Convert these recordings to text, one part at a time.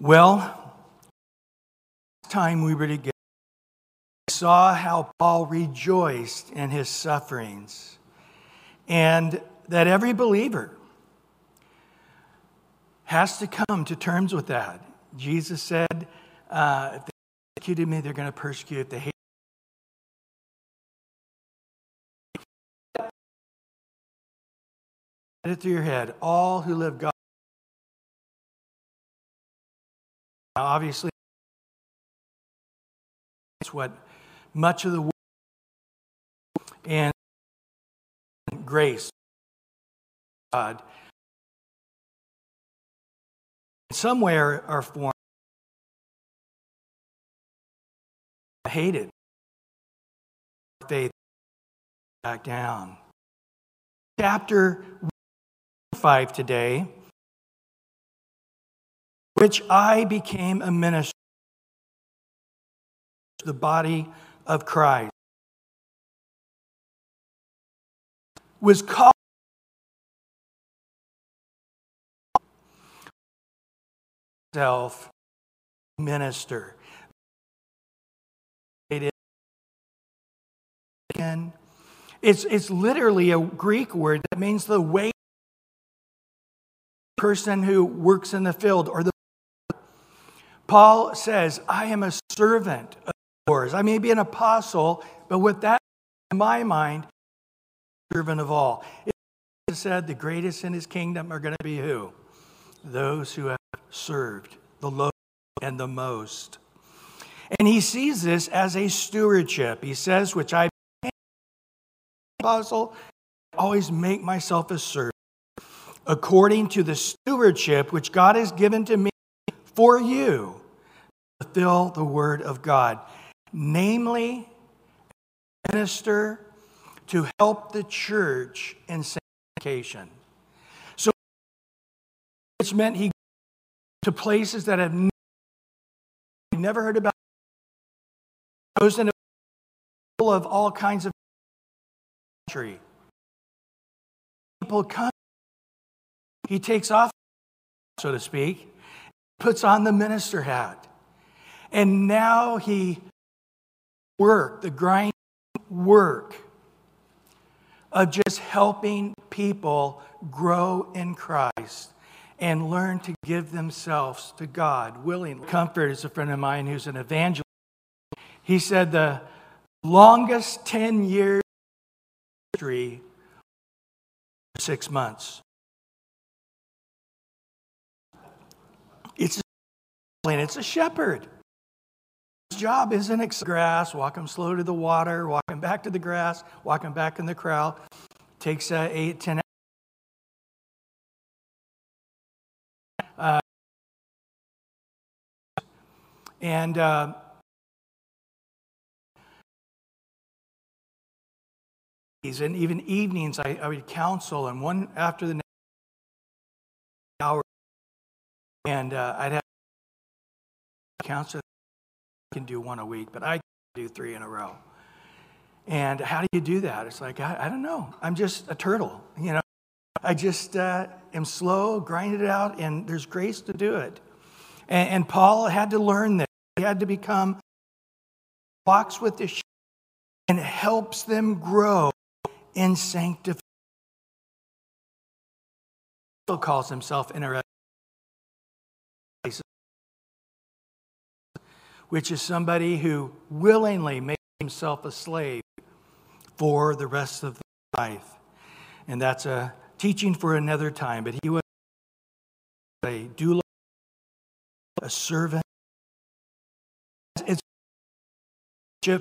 Well, time we were together, we saw how Paul rejoiced in his sufferings, and that every believer has to come to terms with that. Jesus said, uh, if they persecuted me, they're going to persecute the hate. it through your head. All who live God. Obviously, it's what much of the world and grace God somewhere are formed hated. Faith back down. Chapter 5 today which I became a minister to the body of Christ was called self minister. It's, it's literally a Greek word that means the way person who works in the field or the Paul says, I am a servant of yours. I may be an apostle, but with that in my mind, servant of all. It said the greatest in his kingdom are going to be who? Those who have served the lowest and the most. And he sees this as a stewardship. He says, which I apostle, always make myself a servant according to the stewardship which God has given to me for you fulfill the word of God, namely, minister to help the church in sanctification. So, which meant he to places that have never heard about, goes into of all kinds of country. People come. He takes off, so to speak, puts on the minister hat. And now he worked, the grind work of just helping people grow in Christ and learn to give themselves to God willingly. Comfort is a friend of mine who's an evangelist. He said the longest 10 years history six months. It's it's a shepherd. Job isn't accept grass, walk him slow to the water, walk him back to the grass, walk him back in the crowd. Takes uh, eight, ten uh, and uh, and even evenings I, I would counsel, and one after the next hour, and uh, I'd have counsel can do one a week, but I do three in a row. And how do you do that? It's like, I, I don't know. I'm just a turtle, you know. I just uh, am slow, grind it out, and there's grace to do it. And, and Paul had to learn this. He had to become walks with the sheep and helps them grow in sanctification. He calls himself interested which is somebody who willingly makes himself a slave for the rest of their life. And that's a teaching for another time. But he was a doula, a servant. It's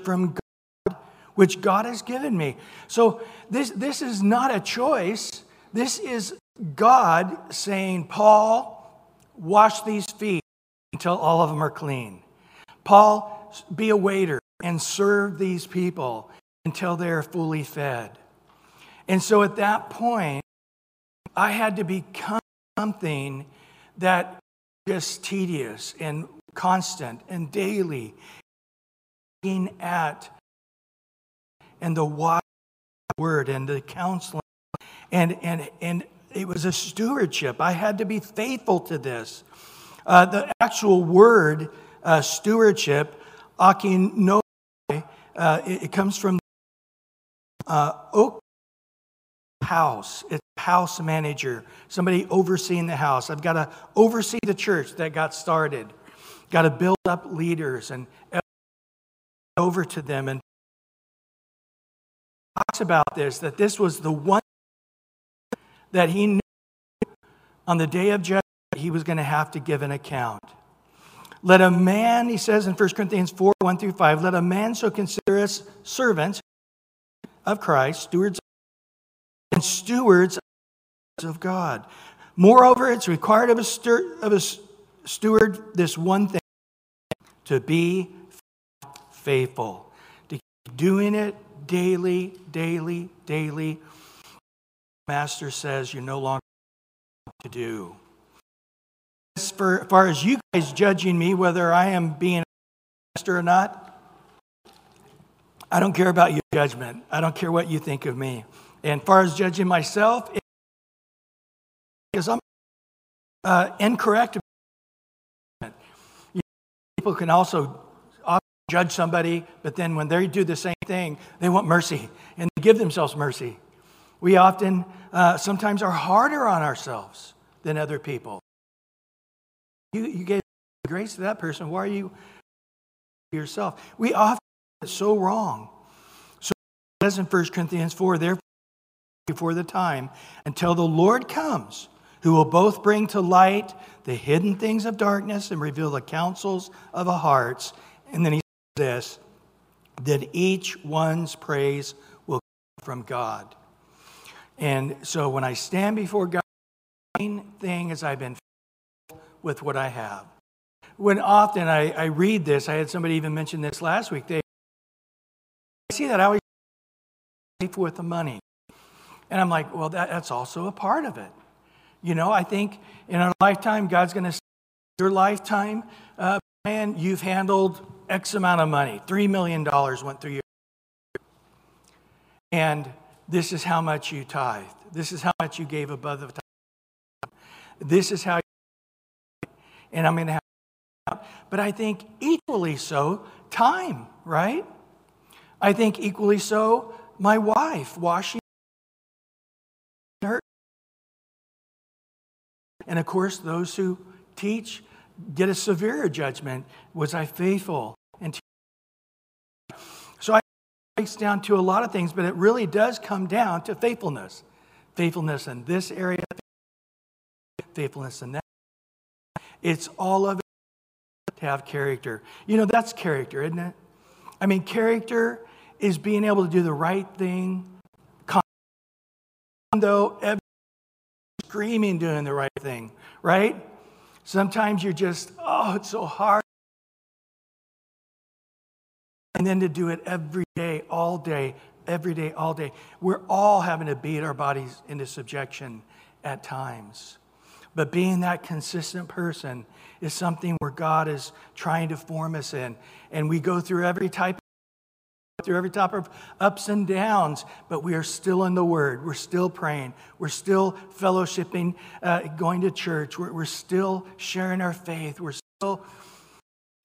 from God, which God has given me. So this, this is not a choice. This is God saying, Paul, wash these feet until all of them are clean. Paul, be a waiter and serve these people until they're fully fed. And so at that point, I had to become something that just tedious and constant and daily looking at and the word and the counseling and and and it was a stewardship i had to be faithful to this Uh, the actual word uh, stewardship, akinoi, uh, it, it, comes from uh, oak house. It's house manager, somebody overseeing the house. I've got to oversee the church that got started. Got to build up leaders and over to them and talks about this that this was the one that he knew on the day of judgment he was going to have to give an account. Let a man, he says in 1 Corinthians 4 1 through 5, let a man so consider us servants of Christ, stewards and stewards of God. Moreover, it's required of a, stir, of a steward this one thing to be faithful, to keep doing it daily, daily, daily. Master says you're no longer to do. As far as you guys judging me, whether I am being a pastor or not, I don't care about your judgment. I don't care what you think of me. And far as judging myself, because I'm uh, incorrect. People can also judge somebody, but then when they do the same thing, they want mercy and they give themselves mercy. We often, uh, sometimes, are harder on ourselves than other people. You, you gave grace to that person. Why are you yourself? We often get so wrong. So it says in 1 Corinthians 4, therefore, before the time, until the Lord comes, who will both bring to light the hidden things of darkness and reveal the counsels of the hearts. And then he says this that each one's praise will come from God. And so when I stand before God, the main thing is I've been with what I have. When often I, I read this, I had somebody even mention this last week. They I see that I always with the money. And I'm like, well, that, that's also a part of it. You know, I think in our lifetime, God's going to your lifetime, uh, man, you've handled X amount of money. $3 million went through your. And this is how much you tithe. This is how much you gave above the tithe. This is how and I'm going to have, but I think equally so, time, right? I think equally so, my wife washing her. And of course, those who teach get a severer judgment. Was I faithful? And so I breaks down to a lot of things, but it really does come down to faithfulness. Faithfulness in this area, faithfulness in that. It's all of it to have character. You know, that's character, isn't it? I mean, character is being able to do the right thing, though screaming doing the right thing, right? Sometimes you're just, oh, it's so hard. And then to do it every day, all day, every day, all day. We're all having to beat our bodies into subjection at times. But being that consistent person is something where God is trying to form us in. And we go through every type through every type of ups and downs, but we are still in the Word. We're still praying. We're still fellowshipping, uh, going to church. We're, we're still sharing our faith. We're still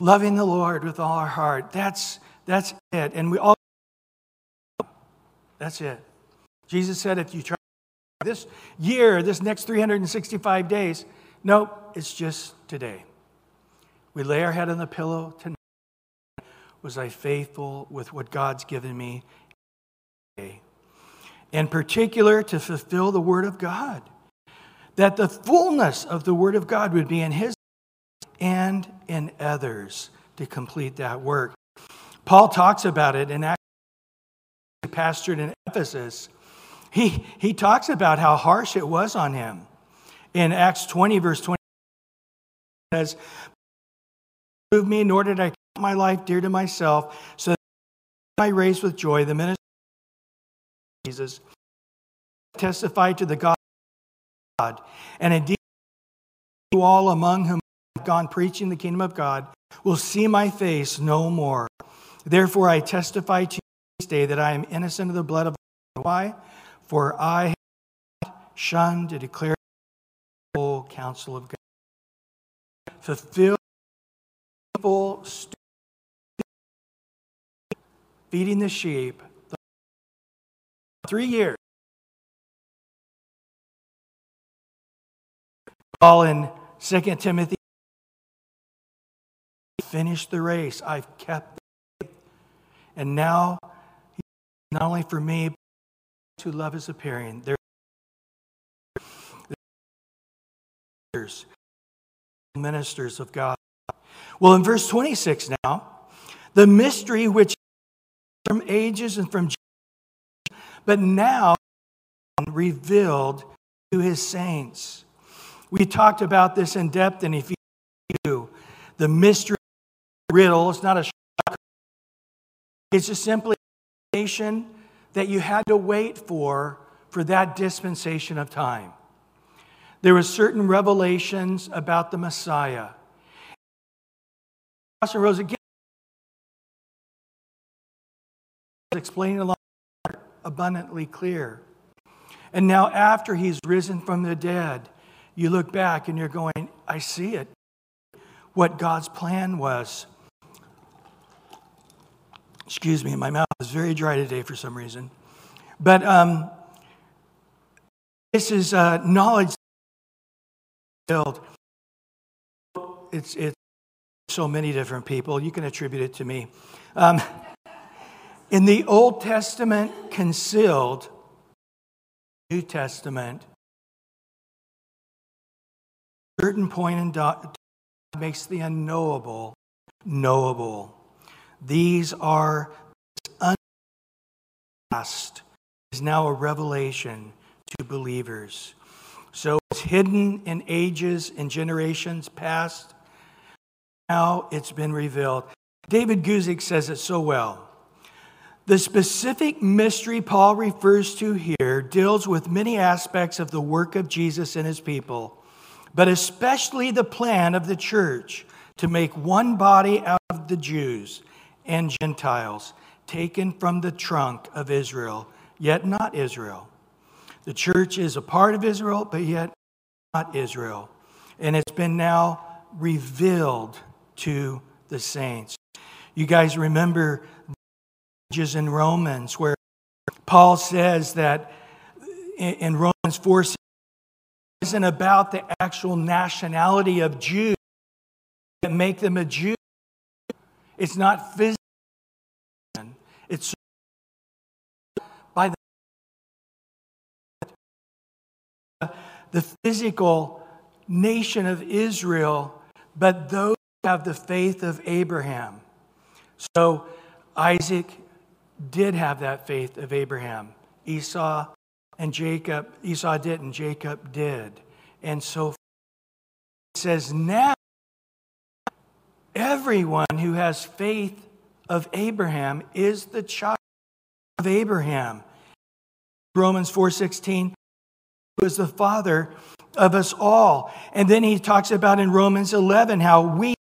loving the Lord with all our heart. That's, that's it. And we all, that's it. Jesus said, if you try this year, this next 365 days, nope, it's just today. We lay our head on the pillow tonight. Was I faithful with what God's given me? today? In particular, to fulfill the Word of God, that the fullness of the Word of God would be in His and in others to complete that work. Paul talks about it in Acts, pastored in Ephesus. He, he talks about how harsh it was on him. In Acts 20, verse 20, says, Move me, nor did I keep my life dear to myself, so that I raise with joy the ministry of Jesus, testify to the God, God, and indeed you all among whom I have gone preaching the kingdom of God will see my face no more. Therefore I testify to you this day that I am innocent of the blood of why? For I have shunned to declare the whole counsel of God fulfill full feeding the sheep three years. Paul in 2 Timothy finished the race. I've kept faith. And now, not only for me, to love is appearing. There ministers of God. Well, in verse 26 now, the mystery which from ages and from but now revealed to his saints. We talked about this in depth in Ephesians 2. The mystery riddle, it's not a shock. It's just simply a that you had to wait for for that dispensation of time. There were certain revelations about the Messiah. Pastor Rose again explaining a lot abundantly clear. And now, after he's risen from the dead, you look back and you're going, I see it. What God's plan was. Excuse me, my mouth is very dry today for some reason. But um, this is uh, knowledge build. It's, it's so many different people. You can attribute it to me. Um, in the Old Testament, concealed, New Testament, certain point in God makes the unknowable knowable. These are unpast is now a revelation to believers. So it's hidden in ages and generations past. Now it's been revealed. David Guzik says it so well. The specific mystery Paul refers to here deals with many aspects of the work of Jesus and his people, but especially the plan of the church to make one body out of the Jews and Gentiles, taken from the trunk of Israel, yet not Israel. The church is a part of Israel, but yet not Israel. And it's been now revealed to the saints. You guys remember just in Romans where Paul says that in Romans 4 isn't about the actual nationality of Jews that make them a Jew. It's not physical. The physical nation of Israel, but those have the faith of Abraham. So Isaac did have that faith of Abraham. Esau and Jacob, Esau didn't, Jacob did. And so it says now everyone who has faith of Abraham is the child of Abraham. Romans 4:16 was the father of us all. And then he talks about in Romans 11 how we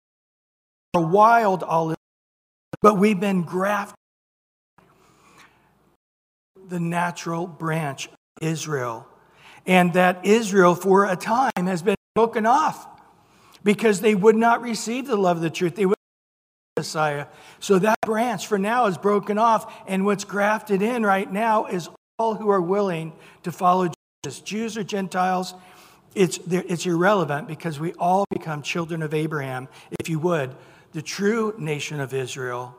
are wild olive, but we've been grafted the natural branch Israel. And that Israel, for a time, has been broken off because they would not receive the love of the truth. They would Messiah. So that branch for now is broken off, and what's grafted in right now is all who are willing to follow Jesus, Jews or Gentiles, it's, it's irrelevant because we all become children of Abraham, if you would, the true nation of Israel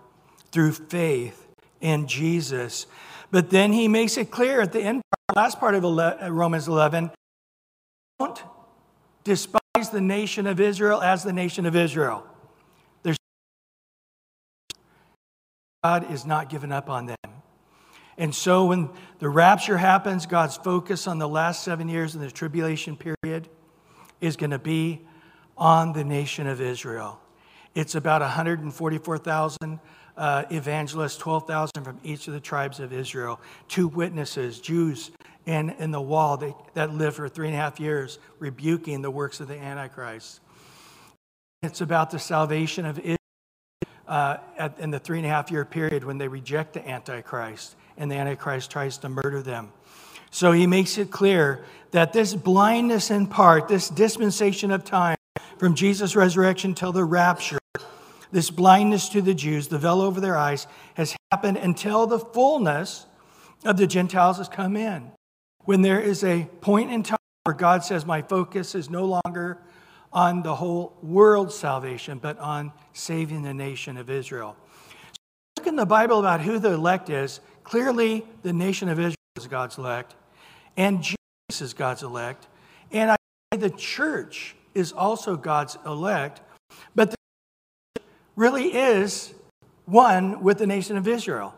through faith in Jesus. But then he makes it clear at the end, last part of uh, Romans 11 don't despise the nation of Israel as the nation of Israel. God is not giving up on them. And so when the rapture happens, God's focus on the last seven years in the tribulation period is going to be on the nation of Israel. It's about 144,000 uh, evangelists, 12,000 from each of the tribes of Israel, two witnesses, Jews in, in the wall that, that for three and a half years, rebuking the works of the Antichrist. It's about the salvation of Israel uh, at, in the three and a half year period when they reject the Antichrist and the Antichrist tries to murder them. So he makes it clear that this blindness in part, this dispensation of time from Jesus' resurrection till the rapture, this blindness to the Jews, the veil over their eyes, has happened until the fullness of the Gentiles has come in. When there is a point in time where God says, My focus is no longer on the whole world's salvation, but on saving the nation of Israel. So look in the Bible about who the elect is. Clearly, the nation of Israel is God's elect, and Jesus is God's elect. And I the church is also God's elect, but the church really is one with the nation of Israel.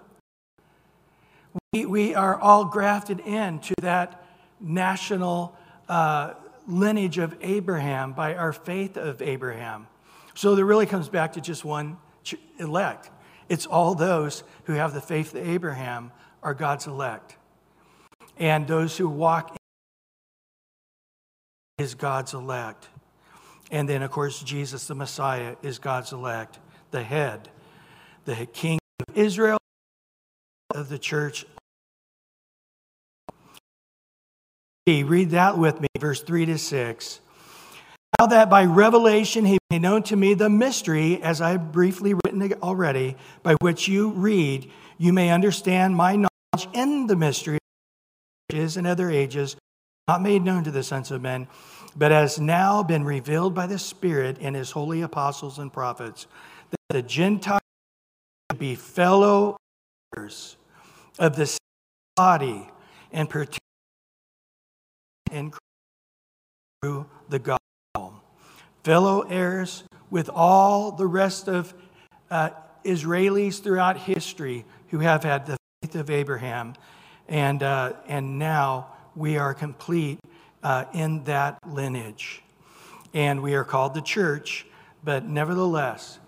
We, we are all grafted into that national uh, lineage of Abraham by our faith of Abraham. So it really comes back to just one elect. It's all those who have the faith of Abraham are God's elect. And those who walk in is God's elect. And then, of course, Jesus the Messiah is God's elect, the head, the king of Israel, of the church. Read that with me, verse 3 to 6. Now that by revelation he made known to me the mystery, as I have briefly written already, by which you read, you may understand my knowledge in the mystery which is in other ages, not made known to the sons of men, but has now been revealed by the Spirit in his holy apostles and prophets, that the Gentiles be fellow heirs of the body and participate in through the gospel. Fellow heirs with all the rest of uh, Israelis throughout history who have had the faith of Abraham, and, uh, and now we are complete uh, in that lineage. And we are called the church, but nevertheless,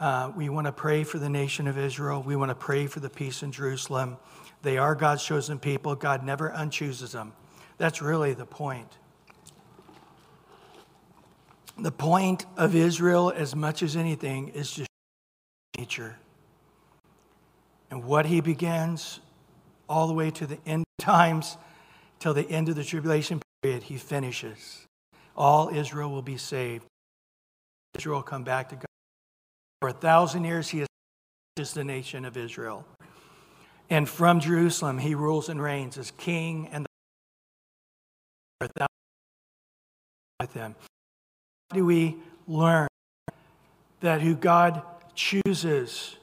uh, we want to pray for the nation of Israel. We want to pray for the peace in Jerusalem. They are God's chosen people. God never unchooses them. That's really the point. The point of Israel, as much as anything, is just nature. And what he begins all the way to the end times, till the end of the tribulation period, he finishes. All Israel will be saved. Israel will come back to God. For a thousand years, he is the nation of Israel. And from Jerusalem, he rules and reigns as king and the with him. Do we learn that who God chooses,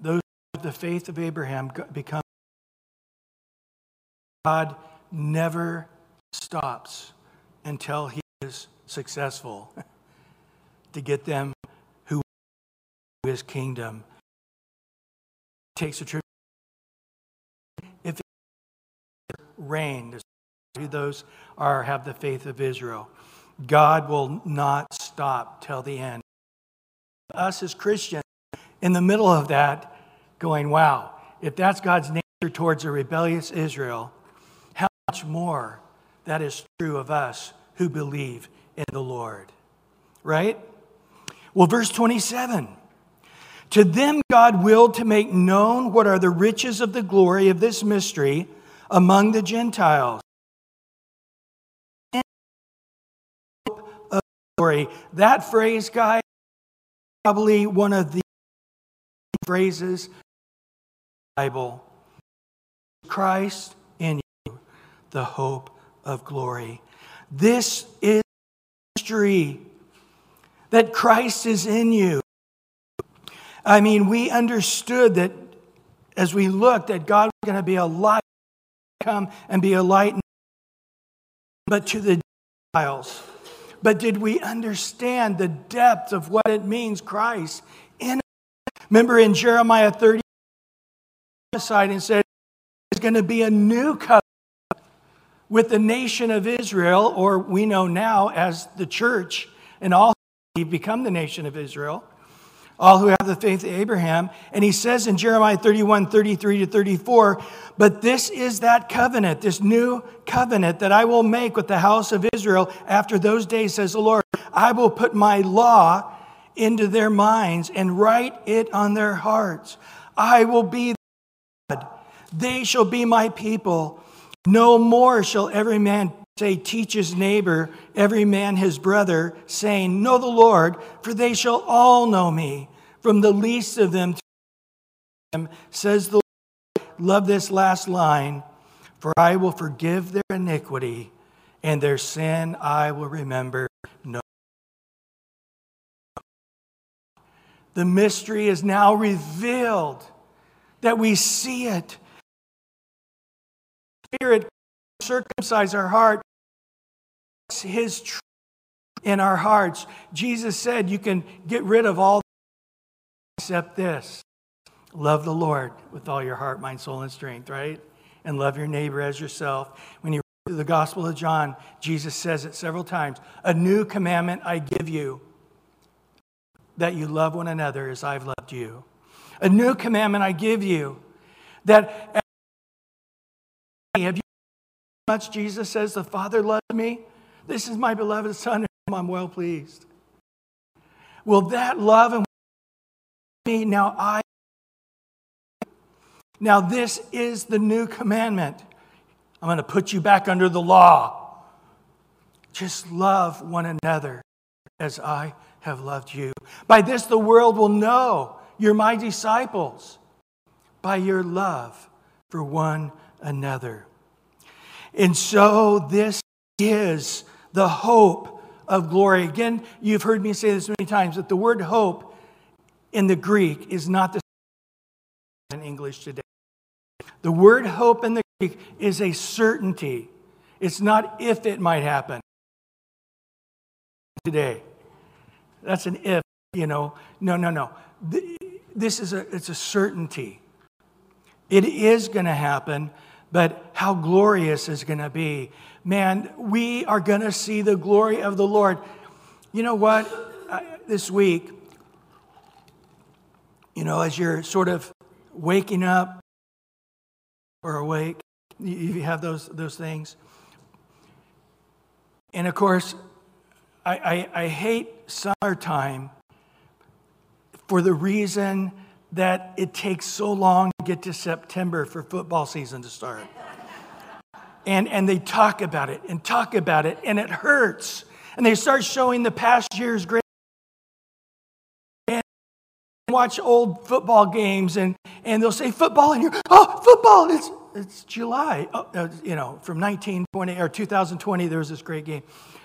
those of the faith of Abraham, become God never stops until he is successful to get them who his kingdom takes a trip if it rain those are have the faith of Israel. God will not stop till the end. Us as Christians, in the middle of that, going, wow, if that's God's nature towards a rebellious Israel, how much more that is true of us who believe in the Lord. Right? Well, verse 27 To them God willed to make known what are the riches of the glory of this mystery among the Gentiles glory. That phrase, guys, probably one of the phrases the Bible. Christ in you, the hope of glory. This is the mystery that Christ is in you. I mean, we understood that as we looked that God was going to be a light, come and be a light, but to the Gentiles. But did we understand the depth of what it means, Christ? In Remember in Jeremiah 30, side and said, there's going to be a new covenant with the nation of Israel, or we know now as the church, and all become the nation of Israel all who have the faith of Abraham. And he says in Jeremiah 31 33 to 34, But this is that covenant, this new covenant that I will make with the house of Israel after those days, says the Lord. I will put my law into their minds and write it on their hearts. I will be God. They shall be my people. No more shall every man say, Teach his neighbor, every man his brother, saying, Know the Lord, for they shall all know me, from the least of them to them, says the Lord. Love this last line, for I will forgive their iniquity, and their sin I will remember no. The mystery is now revealed that we see it. Spirit circumcise our heart. His truth in our hearts. Jesus said you can get rid of all except this. Love the Lord with all your heart, mind, soul, and strength, right? And love your neighbor as yourself. When you read the Gospel of John, Jesus says it several times A new commandment I give you that you love one another as I've loved you. A new commandment I give you that have you much Jesus says the Father loves me? This is my beloved Son, whom I'm well pleased. Will that love and me now I now this is the new commandment. I'm going to put you back under the law. Just love one another as I have loved you. By this the world will know you're my disciples by your love for one another. And so this is the hope of glory. Again, you've heard me say this many times that the word hope in the Greek is not the same in English today. The word hope in the Greek is a certainty. It's not if it might happen today. That's an if, you know. No, no, no. This is a it's a certainty. It is going to happen, but how glorious is going to be. Man, we are going to see the glory of the Lord. You know what? this week, you know, as you're sort of waking up or awake, you have those, those things. And of course, I, I, I hate summertime for the reason that it takes so long get to September for football season to start. And, and they talk about it and talk about it, and it hurts. And they start showing the past year's great. And watch old football games, and, and they'll say football, and you're, oh, football, it's, it's July. Oh, uh, you know, from 1920 or 2020, there was this great game.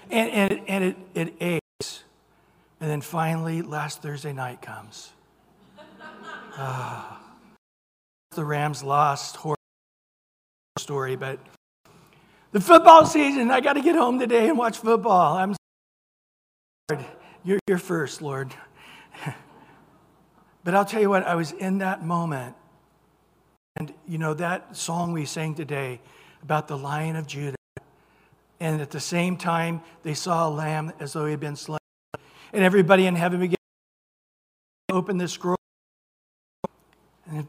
And, and, and it, it aches. And then finally, last Thursday night comes. Uh, the Rams lost horror story, but the football season, I got to get home today and watch football. I'm sorry. You're, you're first, Lord. but I'll tell you what, I was in that moment. And you know, that song we sang today about the Lion of Judah. And at the same time, they saw a lamb as though he had been slain. And everybody in heaven began to open the scroll and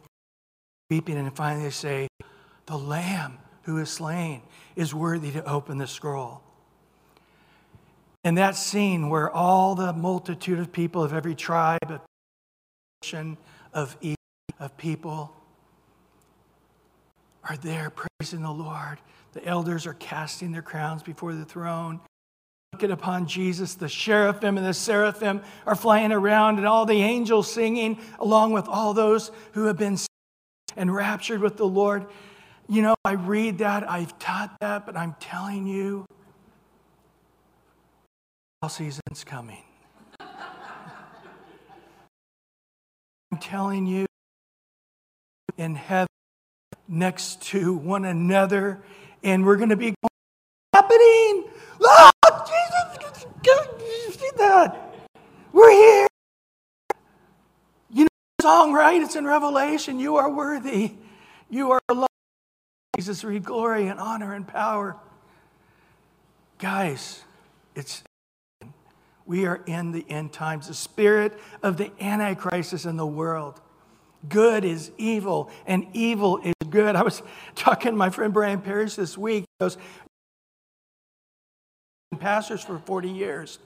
weeping, and finally they say, The Lamb who is slain is worthy to open the scroll. And that scene where all the multitude of people of every tribe, of nation, of of people are there praising the Lord. The elders are casting their crowns before the throne. Looking upon Jesus, the cherubim and the seraphim are flying around, and all the angels singing, along with all those who have been and raptured with the Lord. You know, I read that, I've taught that, but I'm telling you, all season's coming. I'm telling you, in heaven, next to one another, and we're going to be happening. Oh, Jesus, you see that? We're here. You know the song, right? It's in Revelation. You are worthy. You are loved. Jesus, read glory and honor and power. Guys, it's we are in the end times. The spirit of the Antichrist is in the world. Good is evil, and evil is good. I was talking to my friend Brian Parrish this week. He goes, pastors for 40 years.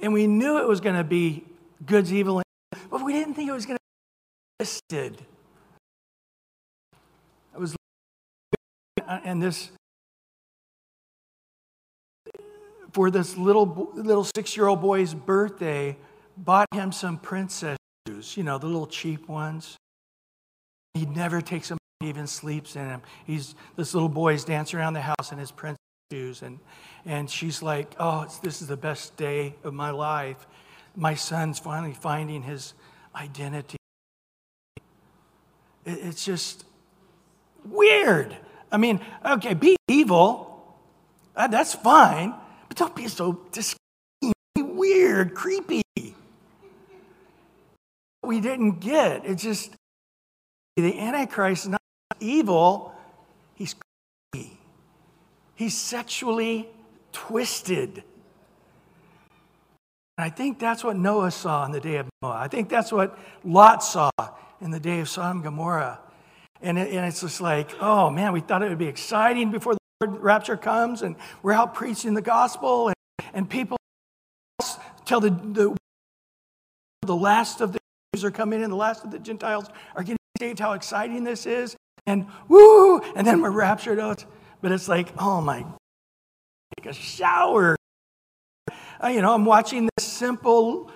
And we knew it was going to be good's evil, but we didn't think it was going to listed. I was and this for this little, little six year old boy's birthday, bought him some princess shoes, you know, the little cheap ones. He never takes them, he even sleeps in them. He's, this little boy is dancing around the house in his princess shoes. And, and she's like, oh, this is the best day of my life. My son's finally finding his identity. It, it's just weird. I mean, okay, be evil. Uh, that's fine. But don't be so disgusting, weird, creepy. We didn't get. It. It's just the Antichrist is not evil, he's creepy. He's sexually twisted. And I think that's what Noah saw in the day of Noah. I think that's what Lot saw in the day of Sodom and Gomorrah. And, it, and it's just like, oh man, we thought it would be exciting before the rapture comes, and we're out preaching the gospel, and, and people tell the, the, the last of the Jews are coming in, the last of the Gentiles are getting saved, how exciting this is, and woo, and then we're raptured out. But it's like, oh my, take a shower. You know, I'm watching this simple,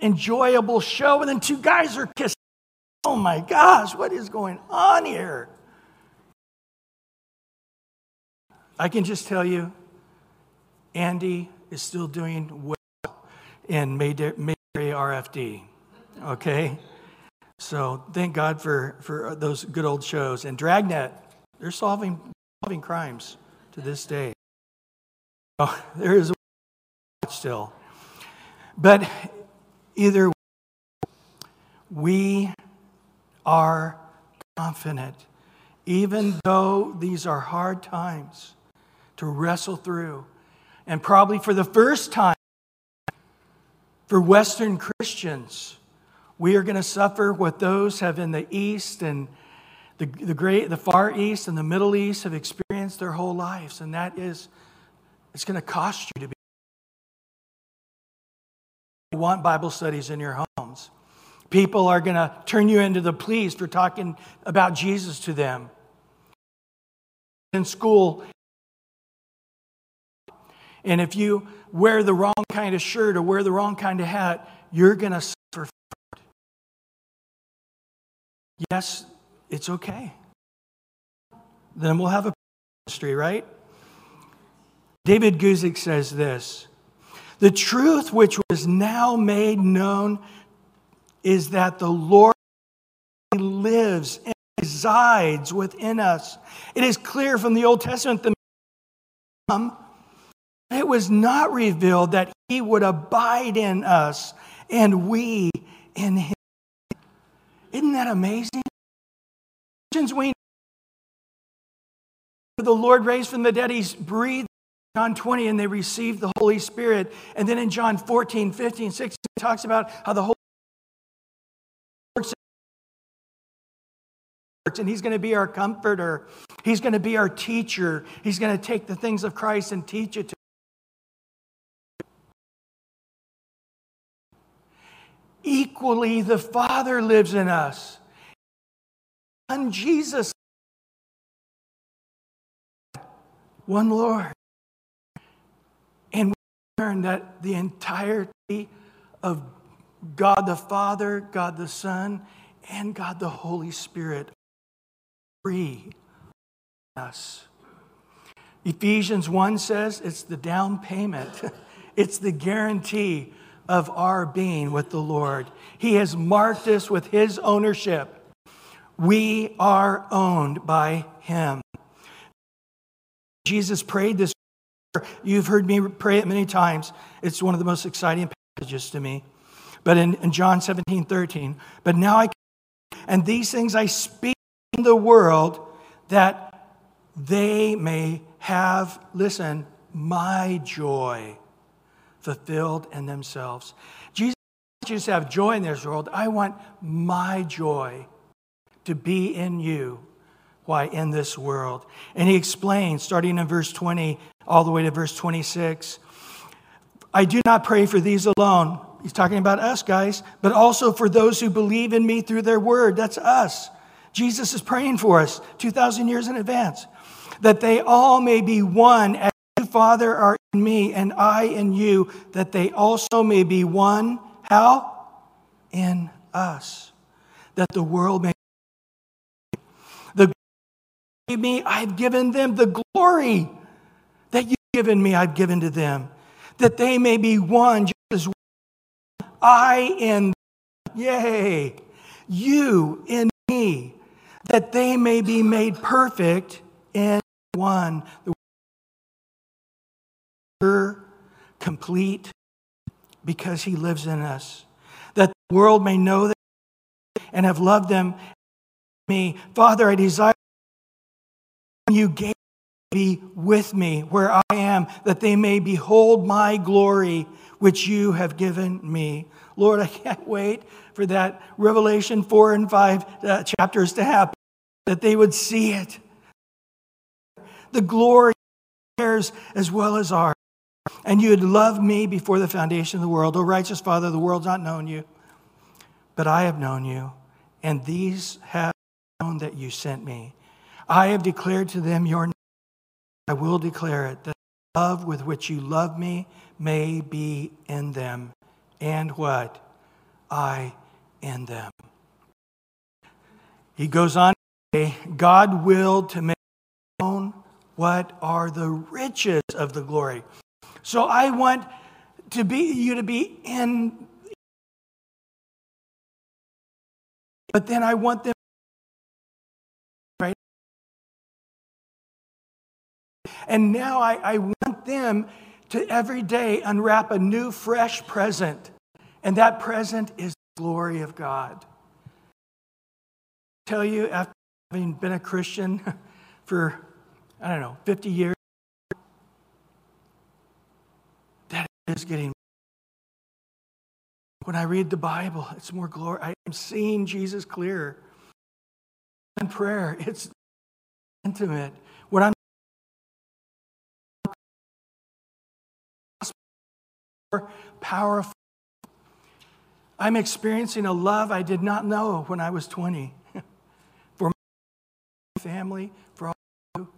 enjoyable show, and then two guys are kissing. Oh my gosh, what is going on here? I can just tell you, Andy is still doing well in Mayberry RFD. Okay? So thank God for, for those good old shows. And Dragnet, they're solving, solving crimes to this day. Oh, there is a still. But either way, we are confident, even though these are hard times to wrestle through. And probably for the first time for Western Christians, we are going to suffer what those have in the East and the, the, great, the Far East and the Middle East have experienced their whole lives, and that is it's going to cost you to be. You want Bible studies in your homes. People are going to turn you into the police for talking about Jesus to them. In school, and if you wear the wrong kind of shirt or wear the wrong kind of hat, you're going to suffer. Yes, it's okay. Then we'll have a ministry, right? David Guzik says this The truth which was now made known is that the Lord lives and resides within us. It is clear from the Old Testament the um, it was not revealed that he would abide in us and we in him. Isn't that amazing? The Lord raised from the dead, he's breathed. John 20, and they received the Holy Spirit. And then in John 14, 15, 16, he talks about how the Holy and he's going to be our comforter. He's going to be our teacher. He's going to take the things of Christ and teach it to us. Equally, the Father lives in us. And Jesus, one Lord. And we learn that the entirety of God the Father, God the Son, and God the Holy Spirit free us. Ephesians 1 says it's the down payment, it's the guarantee of our being with the Lord. He has marked us with His ownership. We are owned by Him. Jesus prayed this. You've heard me pray it many times. It's one of the most exciting passages to me. But in, in John 17, 13, but now I, and these things I speak in the world that they may have, listen, my joy fulfilled in themselves. Jesus just have joy in this world. I want my joy to be in you. Why in this world? And he explains, starting in verse 20 all the way to verse 26. I do not pray for these alone. He's talking about us, guys, but also for those who believe in me through their word. That's us. Jesus is praying for us 2,000 years in advance, that they all may be one as you, Father, are in me, and I in you, that they also may be one. How? In us. That the world may. The me, I've given them the glory that you've given me, I've given to them. That they may be one, just as I in Yay. You in me, that they may be made perfect in one. The complete because he lives in us. That the world may know that and have loved them me. Father, I desire you gave be with me where I am, that they may behold my glory, which you have given me. Lord, I can't wait for that Revelation 4 and 5 uh, chapters to happen, that they would see it. The glory theirs as well as ours. And you had loved me before the foundation of the world. O righteous Father, the world's not known you, but I have known you, and these have known that you sent me. I have declared to them your name. I will declare it, that the love with which you love me may be in them. And what? I in them. He goes on God willed to make known what are the riches of the glory. So I want to be you to be in but then I want them right? And now I, I want them to every day unwrap a new fresh present. And that present is the glory of God. Tell you after having been a christian for i don't know 50 years is getting when I read the Bible, it's more glory. I'm seeing Jesus clearer. In prayer, it's intimate. When I'm more powerful, I'm experiencing a love I did not know when I was 20 for my family, for all of you.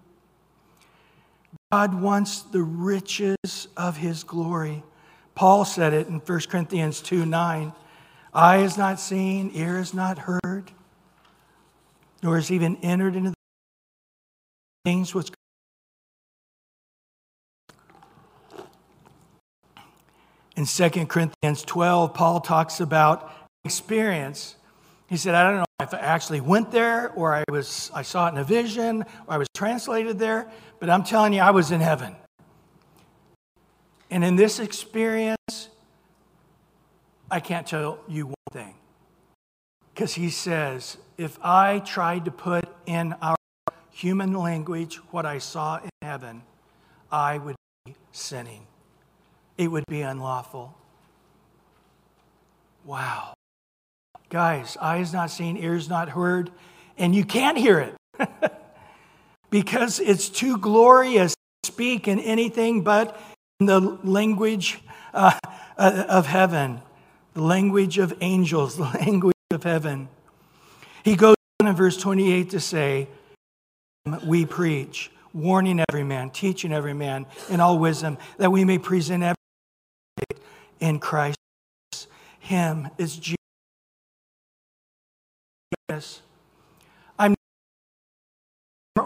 God wants the riches of his glory. Paul said it in 1 Corinthians 2 9. Eye is not seen, ear is not heard, nor has even entered into the things which. In 2 Corinthians 12, Paul talks about experience. He said, I don't know if I actually went there or I, was, I saw it in a vision or I was translated there, but I'm telling you, I was in heaven. And in this experience, I can't tell you one thing. Because he says, if I tried to put in our human language what I saw in heaven, I would be sinning. It would be unlawful. Wow. Guys, eyes not seen, ears not heard, and you can't hear it. because it's too glorious to speak in anything but in the language uh, uh, of heaven, the language of angels, the language of heaven. He goes on in verse 28 to say, We preach, warning every man, teaching every man in all wisdom, that we may present every in Christ. Him is Jesus.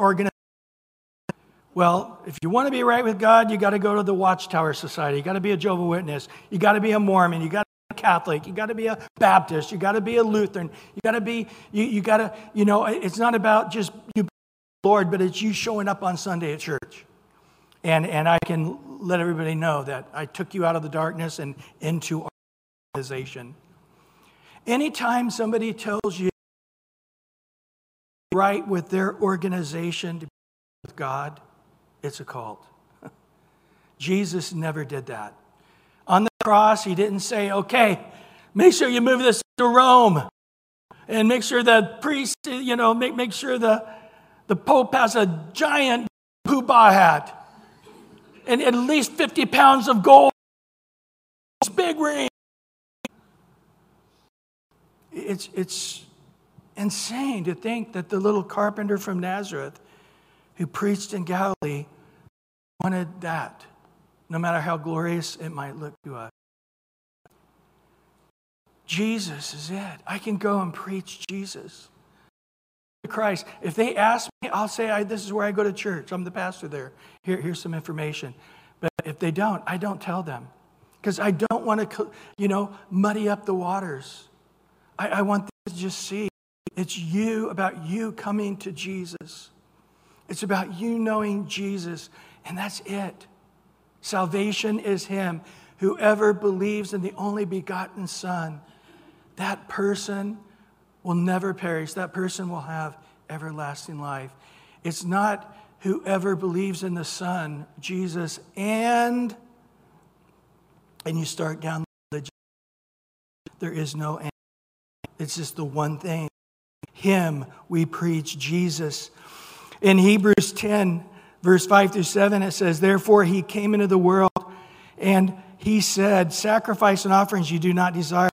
Organization. Well, if you want to be right with God, you got to go to the Watchtower Society. You got to be a Jehovah Witness. You got to be a Mormon. You got to be a Catholic. You got to be a Baptist. You got to be a Lutheran. You got to be, you, you got to, you know, it's not about just you, Lord, but it's you showing up on Sunday at church. And, and I can let everybody know that I took you out of the darkness and into organization. Anytime somebody tells you right with their organization to be with God, it's a cult. Jesus never did that. On the cross, he didn't say, okay, make sure you move this to Rome and make sure the priest, you know, make, make sure the, the Pope has a giant poobah hat and at least 50 pounds of gold. It's Big ring. It's, it's insane to think that the little carpenter from Nazareth who preached in Galilee wanted that, no matter how glorious it might look to us. Jesus is it. I can go and preach Jesus. Christ. If they ask me, I'll say, This is where I go to church. I'm the pastor there. Here, here's some information. But if they don't, I don't tell them because I don't want to, you know, muddy up the waters. I, I want them to just see it's you, about you coming to Jesus. It's about you knowing Jesus, and that's it. Salvation is Him. Whoever believes in the only begotten Son, that person will never perish. That person will have everlasting life. It's not whoever believes in the Son, Jesus, and and you start down the there is no end. It's just the one thing. Him we preach, Jesus. In Hebrews 10, verse 5 through 7, it says, Therefore he came into the world and he said, Sacrifice and offerings you do not desire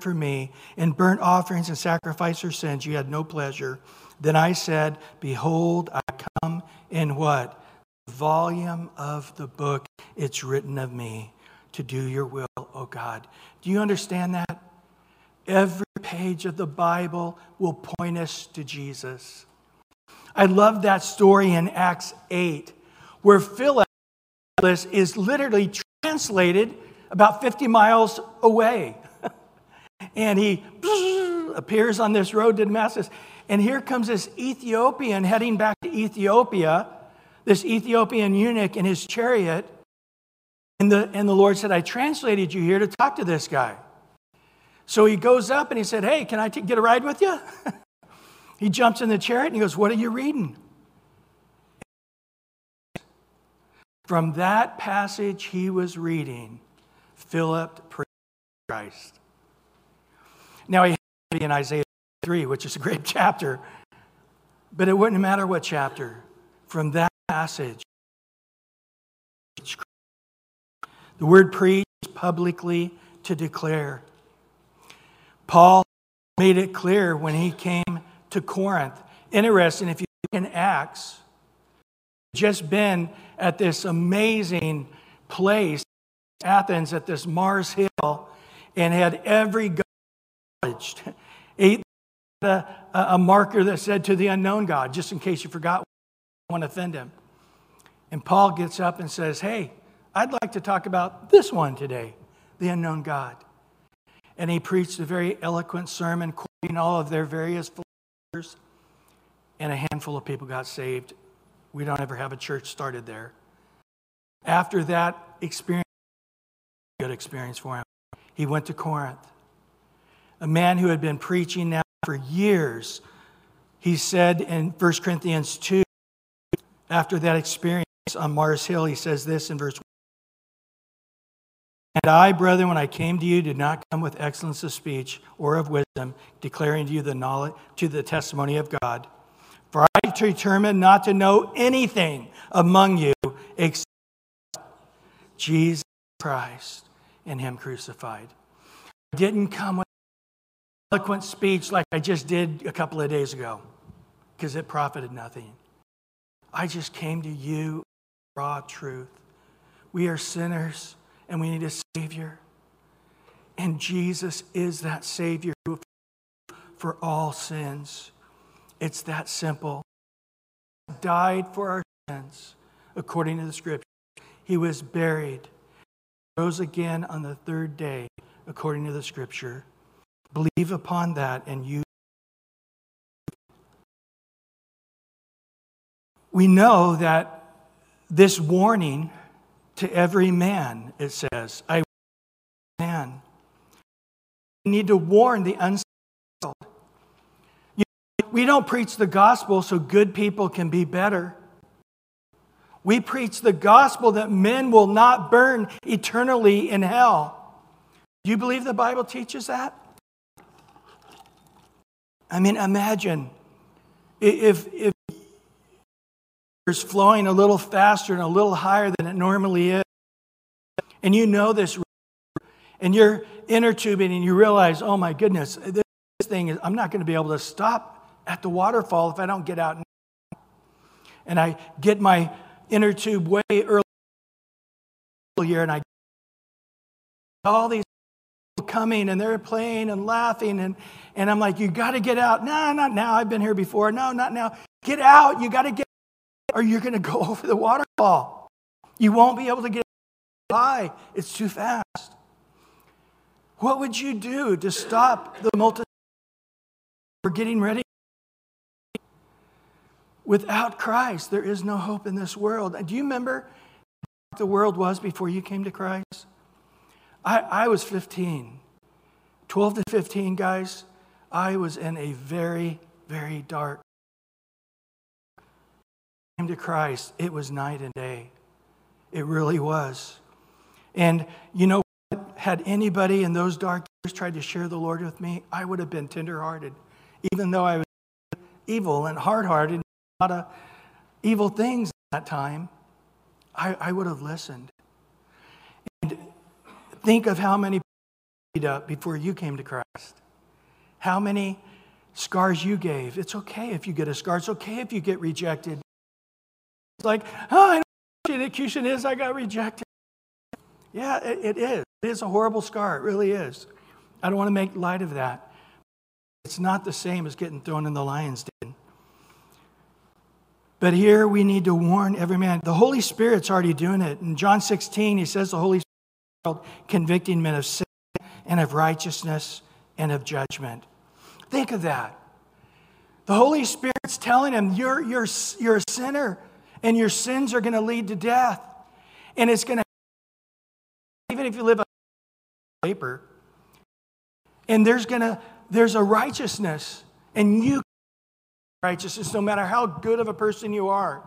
for me, and burnt offerings and sacrifice for sins you had no pleasure. Then I said, Behold, I come in what? The volume of the book, it's written of me to do your will, O God. Do you understand that? Every page of the Bible will point us to Jesus. I love that story in Acts 8, where Philip is literally translated about 50 miles away. and he appears on this road to Damascus. And here comes this Ethiopian heading back to Ethiopia, this Ethiopian eunuch in his chariot. And the, and the Lord said, I translated you here to talk to this guy. So he goes up and he said, Hey, can I t- get a ride with you? he jumps in the chariot and he goes, What are you reading? From that passage he was reading, Philip preached Christ. Now, he had in Isaiah 3, which is a great chapter, but it wouldn't matter what chapter. From that passage, the word preach publicly to declare. Paul made it clear when he came to Corinth. Interesting, if you look in Acts, just been at this amazing place, Athens, at this Mars Hill, and had every acknowledged. He a, a marker that said to the unknown God, just in case you forgot, want to offend him. And Paul gets up and says, Hey, I'd like to talk about this one today, the unknown God. And he preached a very eloquent sermon, quoting all of their various philosophers, and a handful of people got saved. We don't ever have a church started there. After that experience, good experience for him, he went to Corinth a man who had been preaching now for years. He said in 1 Corinthians 2, after that experience on Mars Hill, he says this in verse 1. And I, brethren, when I came to you, did not come with excellence of speech or of wisdom, declaring to you the knowledge to the testimony of God. For I determined not to know anything among you except Jesus Christ and Him crucified. I didn't come with eloquent speech like I just did a couple of days ago because it profited nothing. I just came to you raw truth. We are sinners and we need a Savior. And Jesus is that Savior for all sins. It's that simple. He died for our sins according to the Scripture. He was buried, rose again on the third day according to the Scripture. Believe upon that and you. We know that this warning to every man, it says, I man. We need to warn the unsettled. We don't preach the gospel so good people can be better. We preach the gospel that men will not burn eternally in hell. Do you believe the Bible teaches that? I mean, imagine if, if it's flowing a little faster and a little higher than it normally is, and you know this, and you're inner tubing and you realize, oh my goodness, this thing is, I'm not going to be able to stop at the waterfall if I don't get out. and I get my inner tube way early here, and I all these coming and they're playing and laughing, and, and I'm like, you got to get out. No, not now. I've been here before. No, not now. Get out. You got to get, or you're going to go over the waterfall. You won't be able to get by. It's too fast. What would you do to stop the multitude for getting ready? Without Christ, there is no hope in this world. Do you remember what the world was before you came to Christ? I, I was 15. 12 to 15, guys, I was in a very, very dark. Came to Christ, it was night and day. It really was. And you know, had anybody in those dark years tried to share the Lord with me, I would have been tenderhearted, even though I was evil and hard-hearted, a lot of evil things at that time. I, I would have listened. And think of how many beat up before you came to Christ. How many scars you gave. It's okay if you get a scar. It's okay if you get rejected. Like, oh, I know what execution is. I got rejected. Yeah, it, it is. It is a horrible scar. It really is. I don't want to make light of that. It's not the same as getting thrown in the lion's den. But here we need to warn every man. The Holy Spirit's already doing it. In John 16, he says the Holy Spirit convicting men of sin and of righteousness and of judgment. Think of that. The Holy Spirit's telling him, you're, you're, you're a sinner and your sins are going to lead to death. And it's going to even if you live a paper. And there's gonna there's a righteousness, and you righteousness no matter how good of a person you are.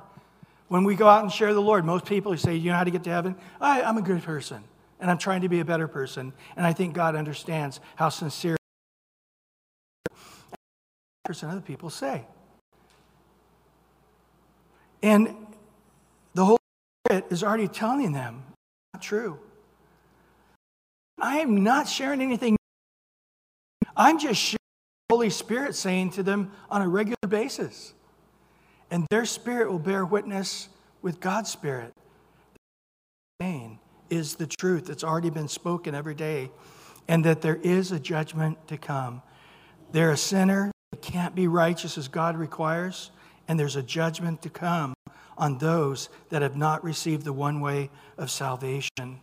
When we go out and share the Lord, most people say, "You know how to get to heaven?" I, I'm a good person, and I'm trying to be a better person, and I think God understands how sincere. Percent of the people say, and the Holy Spirit is already telling them, not true. I am not sharing anything. I'm just sharing the Holy Spirit saying to them on a regular basis. And their spirit will bear witness with God's spirit. Saying is the truth that's already been spoken every day, and that there is a judgment to come. They're a sinner, they can't be righteous as God requires, and there's a judgment to come on those that have not received the one way of salvation.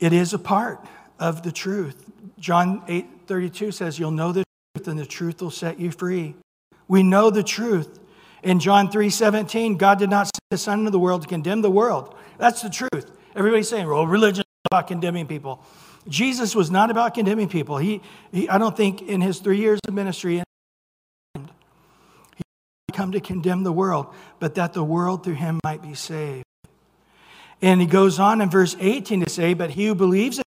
It is a part of the truth. John 8 32 says, You'll know the truth, and the truth will set you free. We know the truth. In John 3 17, God did not send the Son into the world to condemn the world. That's the truth. Everybody's saying, well, religion is about condemning people. Jesus was not about condemning people. He, he I don't think in his three years of ministry, come to condemn the world, but that the world through him might be saved. And he goes on in verse 18 to say, But he who believes is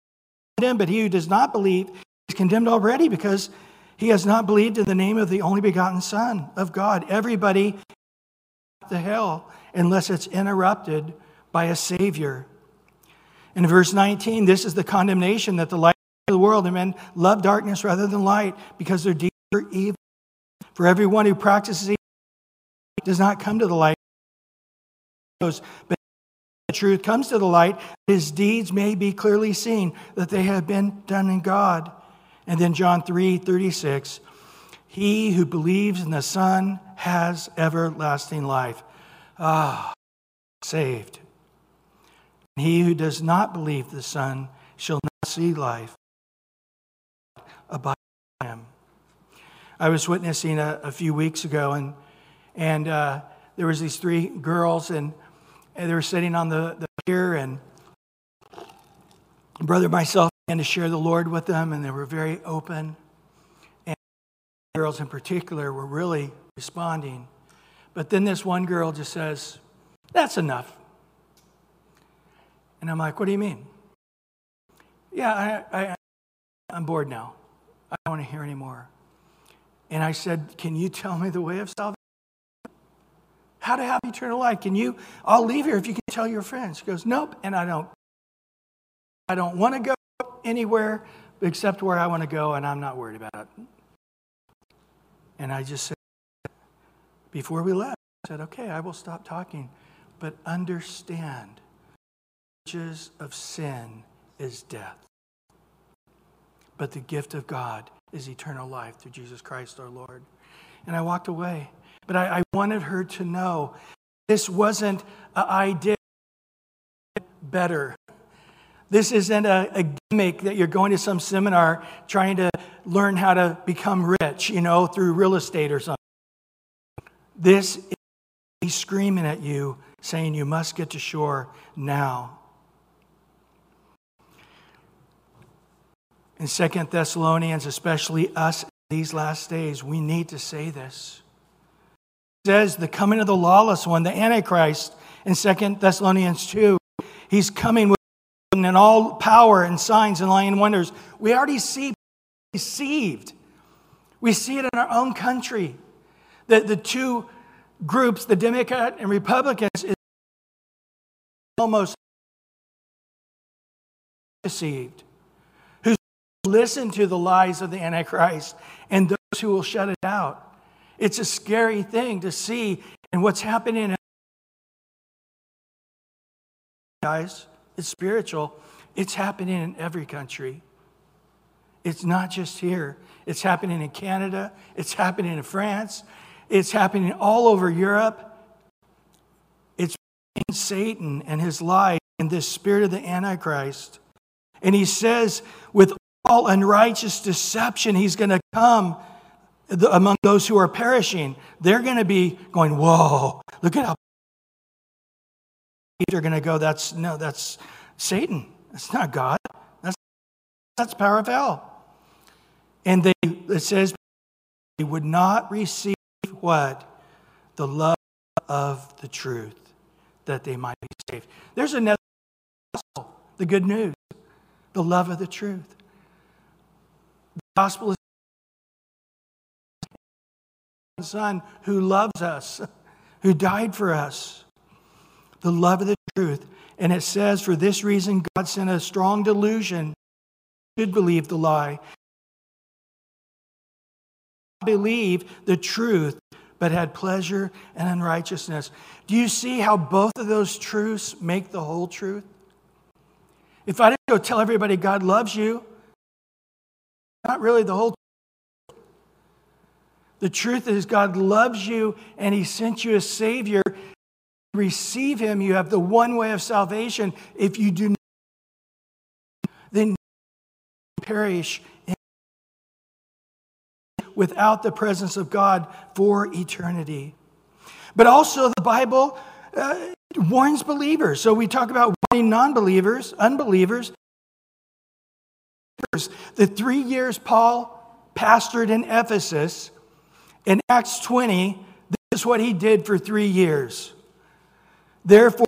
condemned, but he who does not believe is condemned already because he has not believed in the name of the only begotten Son of God. Everybody to hell unless it's interrupted by a Savior. In verse 19, this is the condemnation that the light of the world, and men love darkness rather than light because their deeds are evil. For everyone who practices does not come to the light, but the truth comes to the light, his deeds may be clearly seen that they have been done in God. And then John 3 36, he who believes in the Son has everlasting life. Ah, saved. He who does not believe the Son shall not see life. Abide him. I was witnessing a, a, few weeks ago, and, and uh, there was these three girls, and and they were sitting on the, the pier, and brother myself began to share the Lord with them, and they were very open. And girls in particular were really responding. But then this one girl just says, That's enough. And I'm like, What do you mean? Yeah, I, I, I'm bored now. I don't want to hear anymore. And I said, Can you tell me the way of salvation? How to have eternal life. Can you? I'll leave here if you can tell your friends. Goes, Nope. And I don't. I don't want to go anywhere except where I want to go, and I'm not worried about it. And I just said, before we left, I said, Okay, I will stop talking, but understand the wages of sin is death. But the gift of God is eternal life through Jesus Christ our Lord. And I walked away. But I, I wanted her to know this wasn't I did better. This isn't a, a, gimmick that you're going to some seminar trying to learn how to become rich, you know, through real estate or something. This is he's screaming at you, saying you must get to shore now. In Second Thessalonians, especially us these last days, we need to say this. Says the coming of the lawless one, the Antichrist, in Second Thessalonians 2, he's coming with and all power and signs and lying wonders. We already see deceived. We see it in our own country. The, the two groups, the Democrat and Republicans, is almost deceived. Who listen to the lies of the Antichrist and those who will shut it out. It's a scary thing to see and what's happening. Guys, it's spiritual. It's happening in every country. It's not just here. It's happening in Canada. It's happening in France. It's happening all over Europe. It's Satan and his lie and this spirit of the Antichrist. And he says, with all unrighteous deception, he's going to come among those who are perishing. They're going to be going, Whoa, look at how they're going to go, That's no, that's Satan. That's not God. That's, that's power of hell. And they, it says, they would not receive what? The love of the truth, that they might be saved. There's another gospel, the good news, the love of the truth. The gospel is Son who loves us, who died for us. The love of the truth. And it says, for this reason, God sent a strong delusion. Should believe the lie. Believe the truth, but had pleasure and unrighteousness. Do you see how both of those truths make the whole truth? If I didn't go tell everybody God loves you, not really the whole. The truth is God loves you and he sent you a savior receive him, you have the one way of salvation. If you do not, then perish without the presence of God for eternity. But also, the Bible uh, warns believers. So we talk about warning non believers, unbelievers. The three years Paul pastored in Ephesus, in Acts 20, this is what he did for three years. Therefore,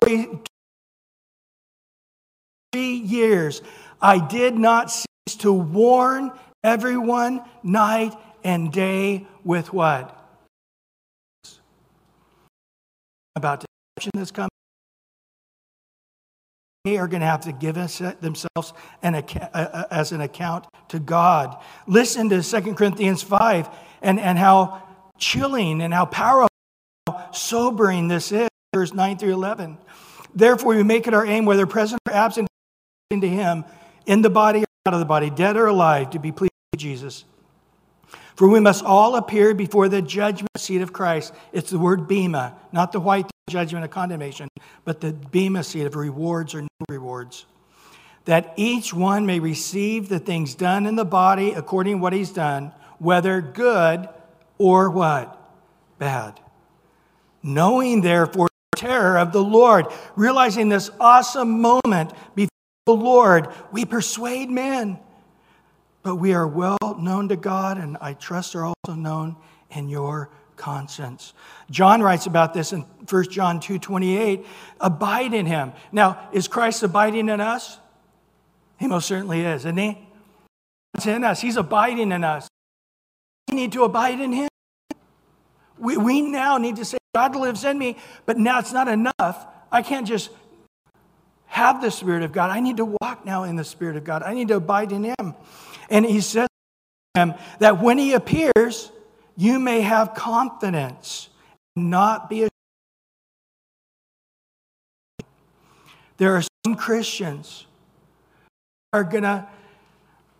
three years I did not cease to warn everyone night and day with what? About deception that's coming. They are going to have to give us uh, themselves an, uh, uh, as an account to God. Listen to 2 Corinthians 5 and, and how chilling and how powerful, how sobering this is verse 9 through 11. Therefore, we make it our aim, whether present or absent, to Him, in the body or out of the body, dead or alive, to be pleased with Jesus. For we must all appear before the judgment seat of Christ. It's the word bema, not the white judgment of condemnation, but the bema seat of rewards or no rewards. That each one may receive the things done in the body according to what he's done, whether good or what? Bad. Knowing therefore the terror of the Lord. Realizing this awesome moment before the Lord, we persuade men, but we are well known to God, and I trust are also known in your conscience. John writes about this in 1 John 2 28. Abide in him. Now, is Christ abiding in us? He most certainly is, isn't he? It's in us. He's abiding in us. We need to abide in him. We, we now need to say, God lives in me, but now it's not enough. I can't just have the Spirit of God. I need to walk now in the Spirit of God. I need to abide in Him. And He says him that when He appears, you may have confidence and not be ashamed. There are some Christians are going to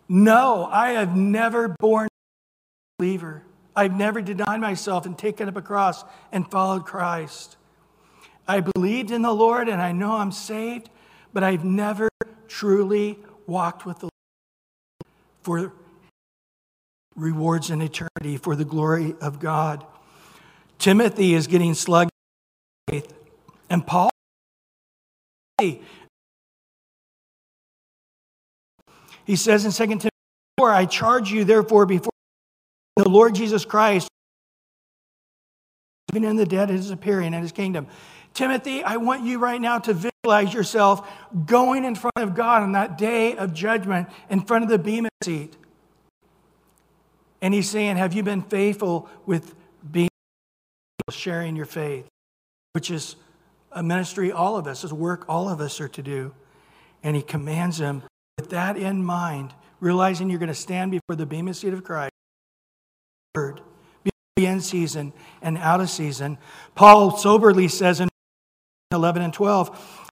know I have never born a believer. I've never denied myself and taken up a cross and followed Christ. I believed in the Lord and I know I'm saved, but I've never truly walked with the Lord for rewards in eternity for the glory of God. Timothy is getting slugged faith, and Paul he says in 2 Timothy 4, I charge you therefore before the Lord Jesus Christ, living in the dead, is appearing in his kingdom. Timothy, I want you right now to visualize yourself going in front of God on that day of judgment in front of the Bema seat. And he's saying, Have you been faithful with being sharing your faith? Which is a ministry all of us, is work all of us are to do. And he commands them with that in mind, realizing you're going to stand before the Bema seat of Christ word, be in season and out of season. Paul soberly says in 11 and 12,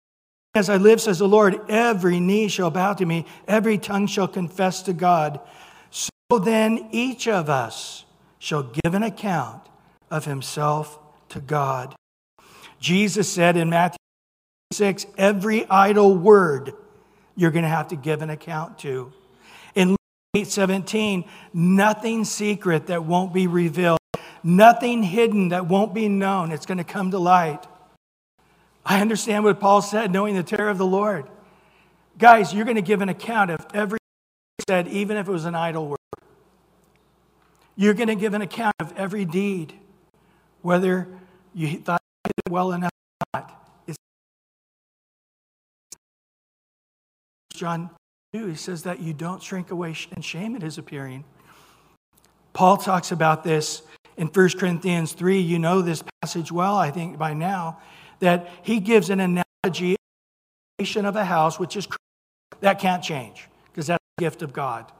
As I live, says the Lord, every knee shall bow to me, every tongue shall confess to God. So then each of us shall give an account of himself to God. Jesus said in Matthew 6, Every idle word you're going to have to give an account to. 8 17, nothing secret that won't be revealed, nothing hidden that won't be known. It's going to come to light. I understand what Paul said, knowing the terror of the Lord. Guys, you're going to give an account of every said, even if it was an idle word. You're going to give an account of every deed, whether you thought you did it well enough or not. John he says that you don't shrink away in shame at his appearing. Paul talks about this in 1 Corinthians 3. You know this passage well, I think, by now, that he gives an analogy of a house, which is that can't change because that's the gift of God.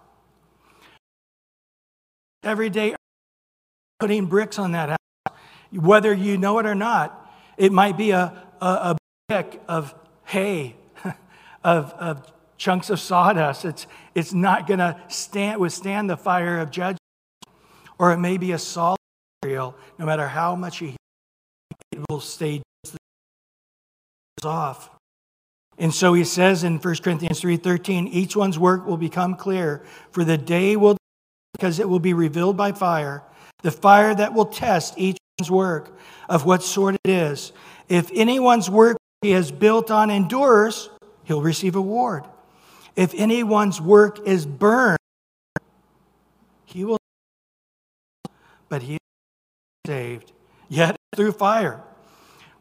Every day, putting bricks on that house, whether you know it or not, it might be a, a, a brick of hay, of, of chunks of sawdust. It's, it's not going to stand, withstand the fire of judgment. Or it may be a solid material, no matter how much you heat, it will stay off. And so he says in 1 Corinthians 3:13, each one's work will become clear, for the day will because it will be revealed by fire, the fire that will test each one's work of what sort it is. If anyone's work he has built on endures, he'll receive a reward. If anyone's work is burned, he will, but he is saved, yet through fire.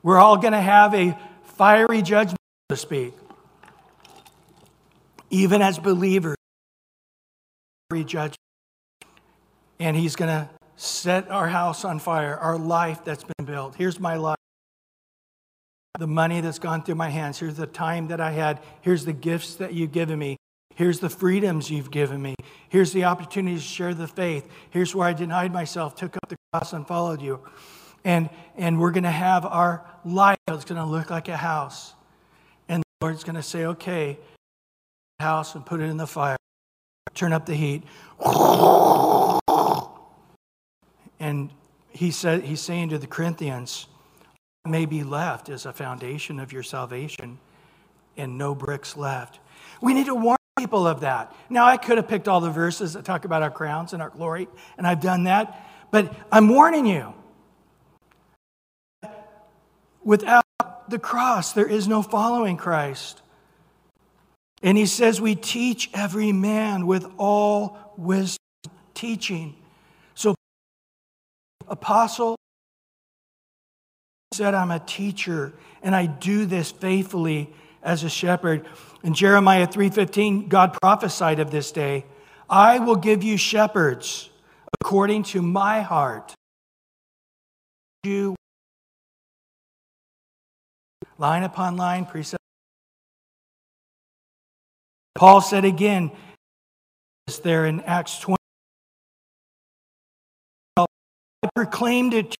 We're all going to have a fiery judgment, so to speak. Even as believers, fiery judgment. And he's going to set our house on fire, our life that's been built. Here's my life the money that's gone through my hands. Here's the time that I had. Here's the gifts that you've given me. Here's the freedoms you've given me. Here's the opportunity to share the faith. Here's where I denied myself, took up the cross, and followed you. And, and we're going to have our life. It's going to look like a house. And the Lord's going to say, okay, house and put it in the fire. Turn up the heat. And he said, he's saying to the Corinthians, may be left as a foundation of your salvation and no bricks left. We need to warn people of that. Now, I could have picked all the verses that talk about our crowns and our glory, and I've done that, but I'm warning you. Without the cross, there is no following Christ. And he says, We teach every man with all wisdom, teaching. So, apostle, said, I'm a teacher and I do this faithfully as a shepherd. In Jeremiah 3:15, God prophesied of this day, I will give you shepherds according to my heart. You line upon line precept. Paul said again there in Acts 20 I proclaimed it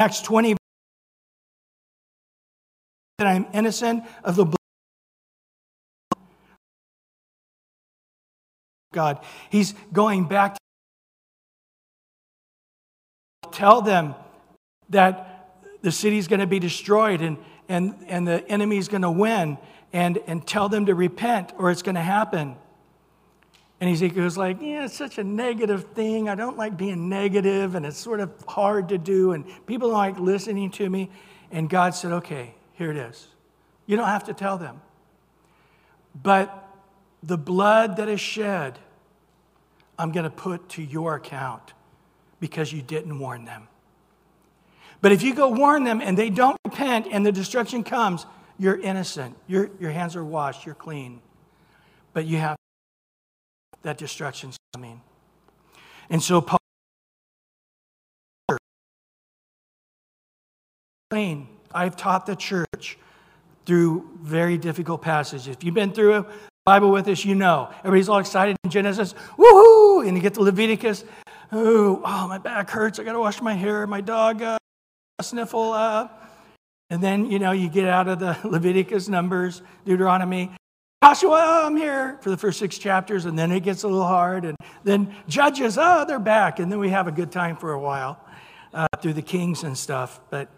Acts 20, that I'm innocent of the blood. God. He's going back to tell them that the city's going to be destroyed and, and, and the enemy's going to win and, and tell them to repent or it's going to happen. And Ezekiel's like, yeah, it's such a negative thing. I don't like being negative, and it's sort of hard to do, and people don't like listening to me. And God said, okay, here it is. You don't have to tell them. But the blood that is shed, I'm going to put to your account because you didn't warn them. But if you go warn them and they don't repent and the destruction comes, you're innocent. Your, your hands are washed, you're clean. But you have that destruction's coming. And so Paul I've taught the church through very difficult passages. If you've been through a Bible with us, you know. Everybody's all excited in Genesis, woohoo! And you get to Leviticus, oh, oh my back hurts. I got to wash my hair. My dog uh, sniffle. Uh. And then, you know, you get out of the Leviticus, Numbers, Deuteronomy. Joshua, oh, I'm here for the first six chapters, and then it gets a little hard. And then Judges, oh, they're back. And then we have a good time for a while uh, through the Kings and stuff. But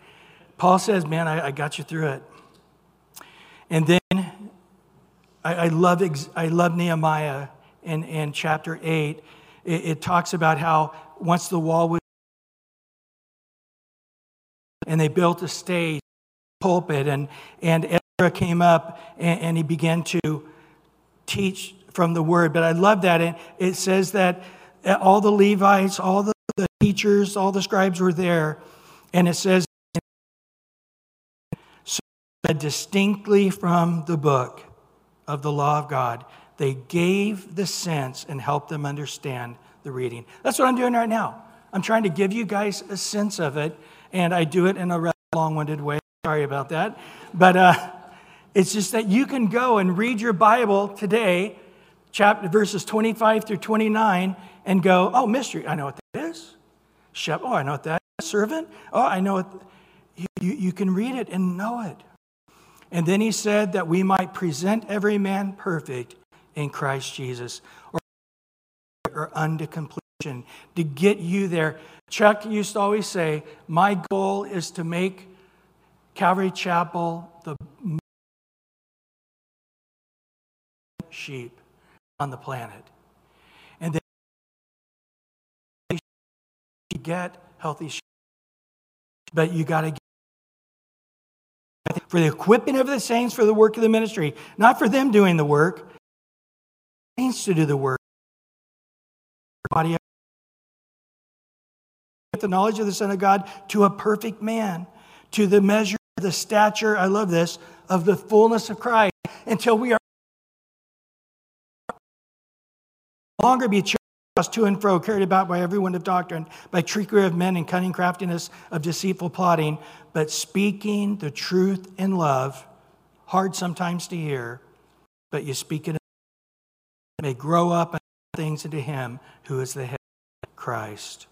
Paul says, man, I, I got you through it. And then I, I love, I love Nehemiah in, in chapter 8. It, it talks about how once the wall was and they built a stage, pulpit, and, and came up and, and he began to teach from the word. But I love that. It, it says that all the Levites, all the, the teachers, all the scribes were there. And it says, so distinctly from the book of the law of God. They gave the sense and helped them understand the reading. That's what I'm doing right now. I'm trying to give you guys a sense of it, and I do it in a rather long winded way. Sorry about that. But uh, it's just that you can go and read your Bible today, chapter verses 25 through 29, and go, oh, mystery, I know what that is. Shep, oh, I know what that is. Servant, oh, I know it. You, you, you can read it and know it. And then he said that we might present every man perfect in Christ Jesus or, or unto completion to get you there. Chuck used to always say, My goal is to make Calvary Chapel sheep on the planet. And then you get healthy sheep, but you got to get for the equipping of the saints for the work of the ministry, not for them doing the work, saints to do the work. Body the knowledge of the Son of God to a perfect man, to the measure, the stature, I love this, of the fullness of Christ, until we are longer be tossed to and fro, carried about by every wind of doctrine, by trickery of men and cunning craftiness of deceitful plotting, but speaking the truth in love, hard sometimes to hear, but you speak it, may grow up things into Him who is the head, Christ.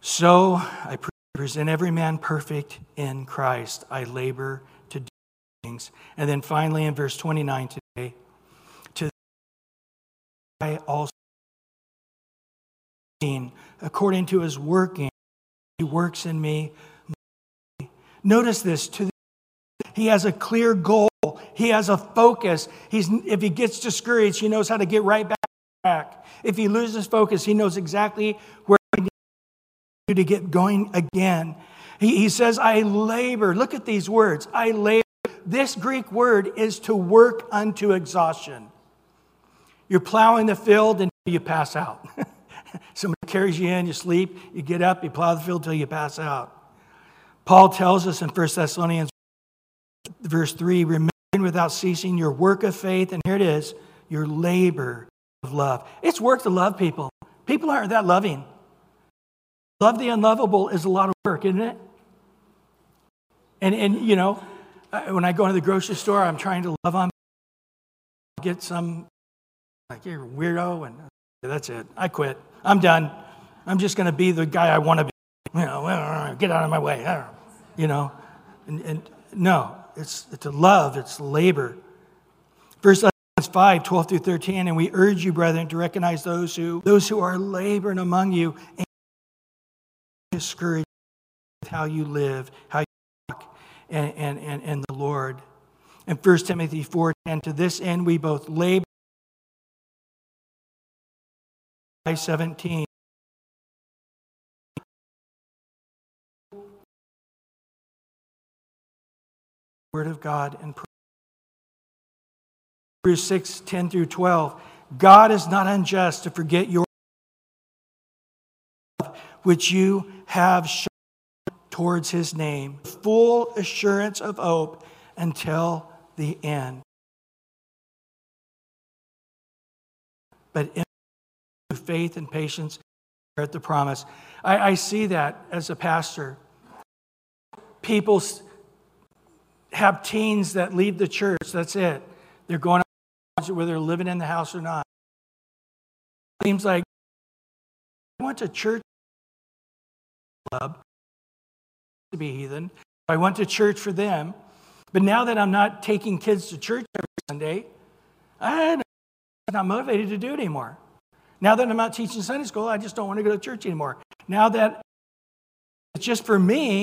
So I present every man perfect in Christ. I labor to do things. And then finally in verse 29 to also according to his working, he works in me. Notice this to the, he has a clear goal. He has a focus. He's, if he gets discouraged, he knows how to get right back. If he loses focus, he knows exactly where to get going again. He, he says, I labor. Look at these words. I labor. This Greek word is to work unto exhaustion. You're plowing the field and you pass out. Somebody carries you in, you sleep, you get up, you plow the field until you pass out. Paul tells us in 1 Thessalonians verse 3 remembering without ceasing your work of faith, and here it is, your labor of love. It's work to love people. People aren't that loving. Love the unlovable is a lot of work, isn't it? And, and you know, when I go into the grocery store, I'm trying to love on, get some, like, you're a weirdo, and uh, that's it. I quit. I'm done. I'm just going to be the guy I want to be. you know, get out of my way, you know. And, and no, it's, it's a love, it's labor. Verse 5, 12 through 13, and we urge you, brethren, to recognize those who those who are laboring among you and discourage how you live, how you walk, and, and, and, and the Lord. And 1 Timothy 4, and to this end we both labor. 17. Word of God and prayer. Hebrews 6, 10 through 12. God is not unjust to forget your love, which you have shown towards his name, full assurance of hope until the end. But in faith and patience at the promise. I, I see that as a pastor. People have teens that leave the church. That's it. They're going out whether they're living in the house or not. Seems like I went to church club to be heathen. I went to church for them. But now that I'm not taking kids to church every Sunday, I'm not motivated to do it anymore. Now that I'm not teaching Sunday school, I just don't want to go to church anymore. Now that it's just for me,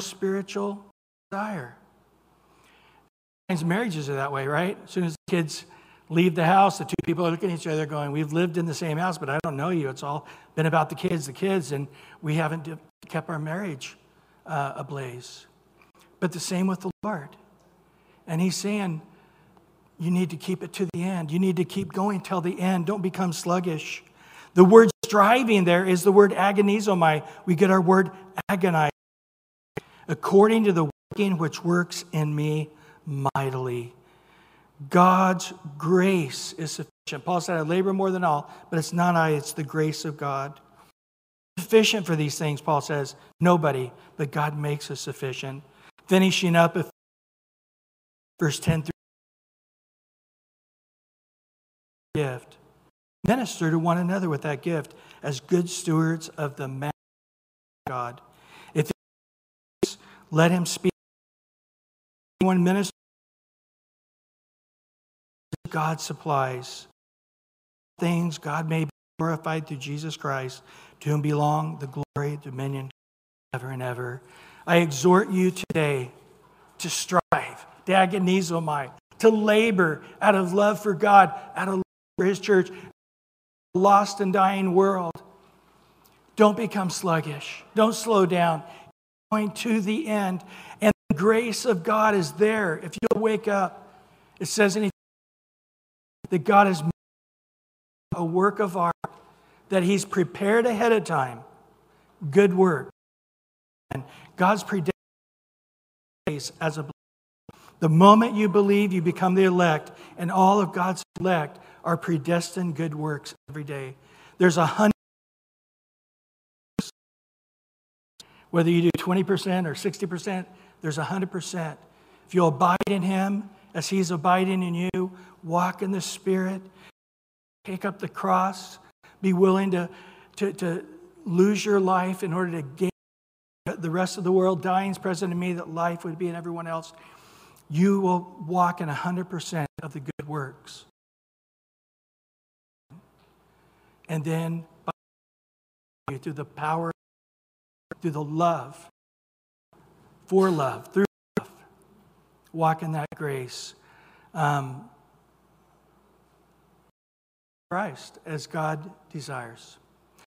spiritual desire. Sometimes Marriages are that way, right? As soon as the kids leave the house, the two people are looking at each other going, We've lived in the same house, but I don't know you. It's all been about the kids, the kids, and we haven't kept our marriage uh, ablaze. But the same with the Lord. And He's saying, You need to keep it to the end. You need to keep going till the end. Don't become sluggish. The word striving there is the word agonizomai. We get our word agonize. According to the working which works in me mightily. God's grace is sufficient. Paul said, I labor more than all, but it's not I, it's the grace of God. Sufficient for these things, Paul says, nobody, but God makes us sufficient. Finishing up verse 10 through gift. Minister to one another with that gift as good stewards of the man of God. If let him speak. Anyone minister God supplies things, God may be glorified through Jesus Christ, to whom belong the glory, dominion, ever and ever. I exhort you today to strive, to agonizomai, to labor out of love for God, out of for His church, lost and dying world. Don't become sluggish. Don't slow down. Going to the end. And the grace of God is there. If you'll wake up, it says in that God has made a work of art that He's prepared ahead of time. Good work. And God's predestined as a the moment you believe, you become the elect, and all of God's elect are predestined good works every day. There's a hundred, whether you do 20% or 60%, there's a 100%. If you abide in Him as He's abiding in you, walk in the Spirit, take up the cross, be willing to, to, to lose your life in order to gain the rest of the world. Dying is present in me that life would be in everyone else. You will walk in 100% of the good works. And then, through the power, through the love, for love, through love, walk in that grace. Um, Christ as God desires.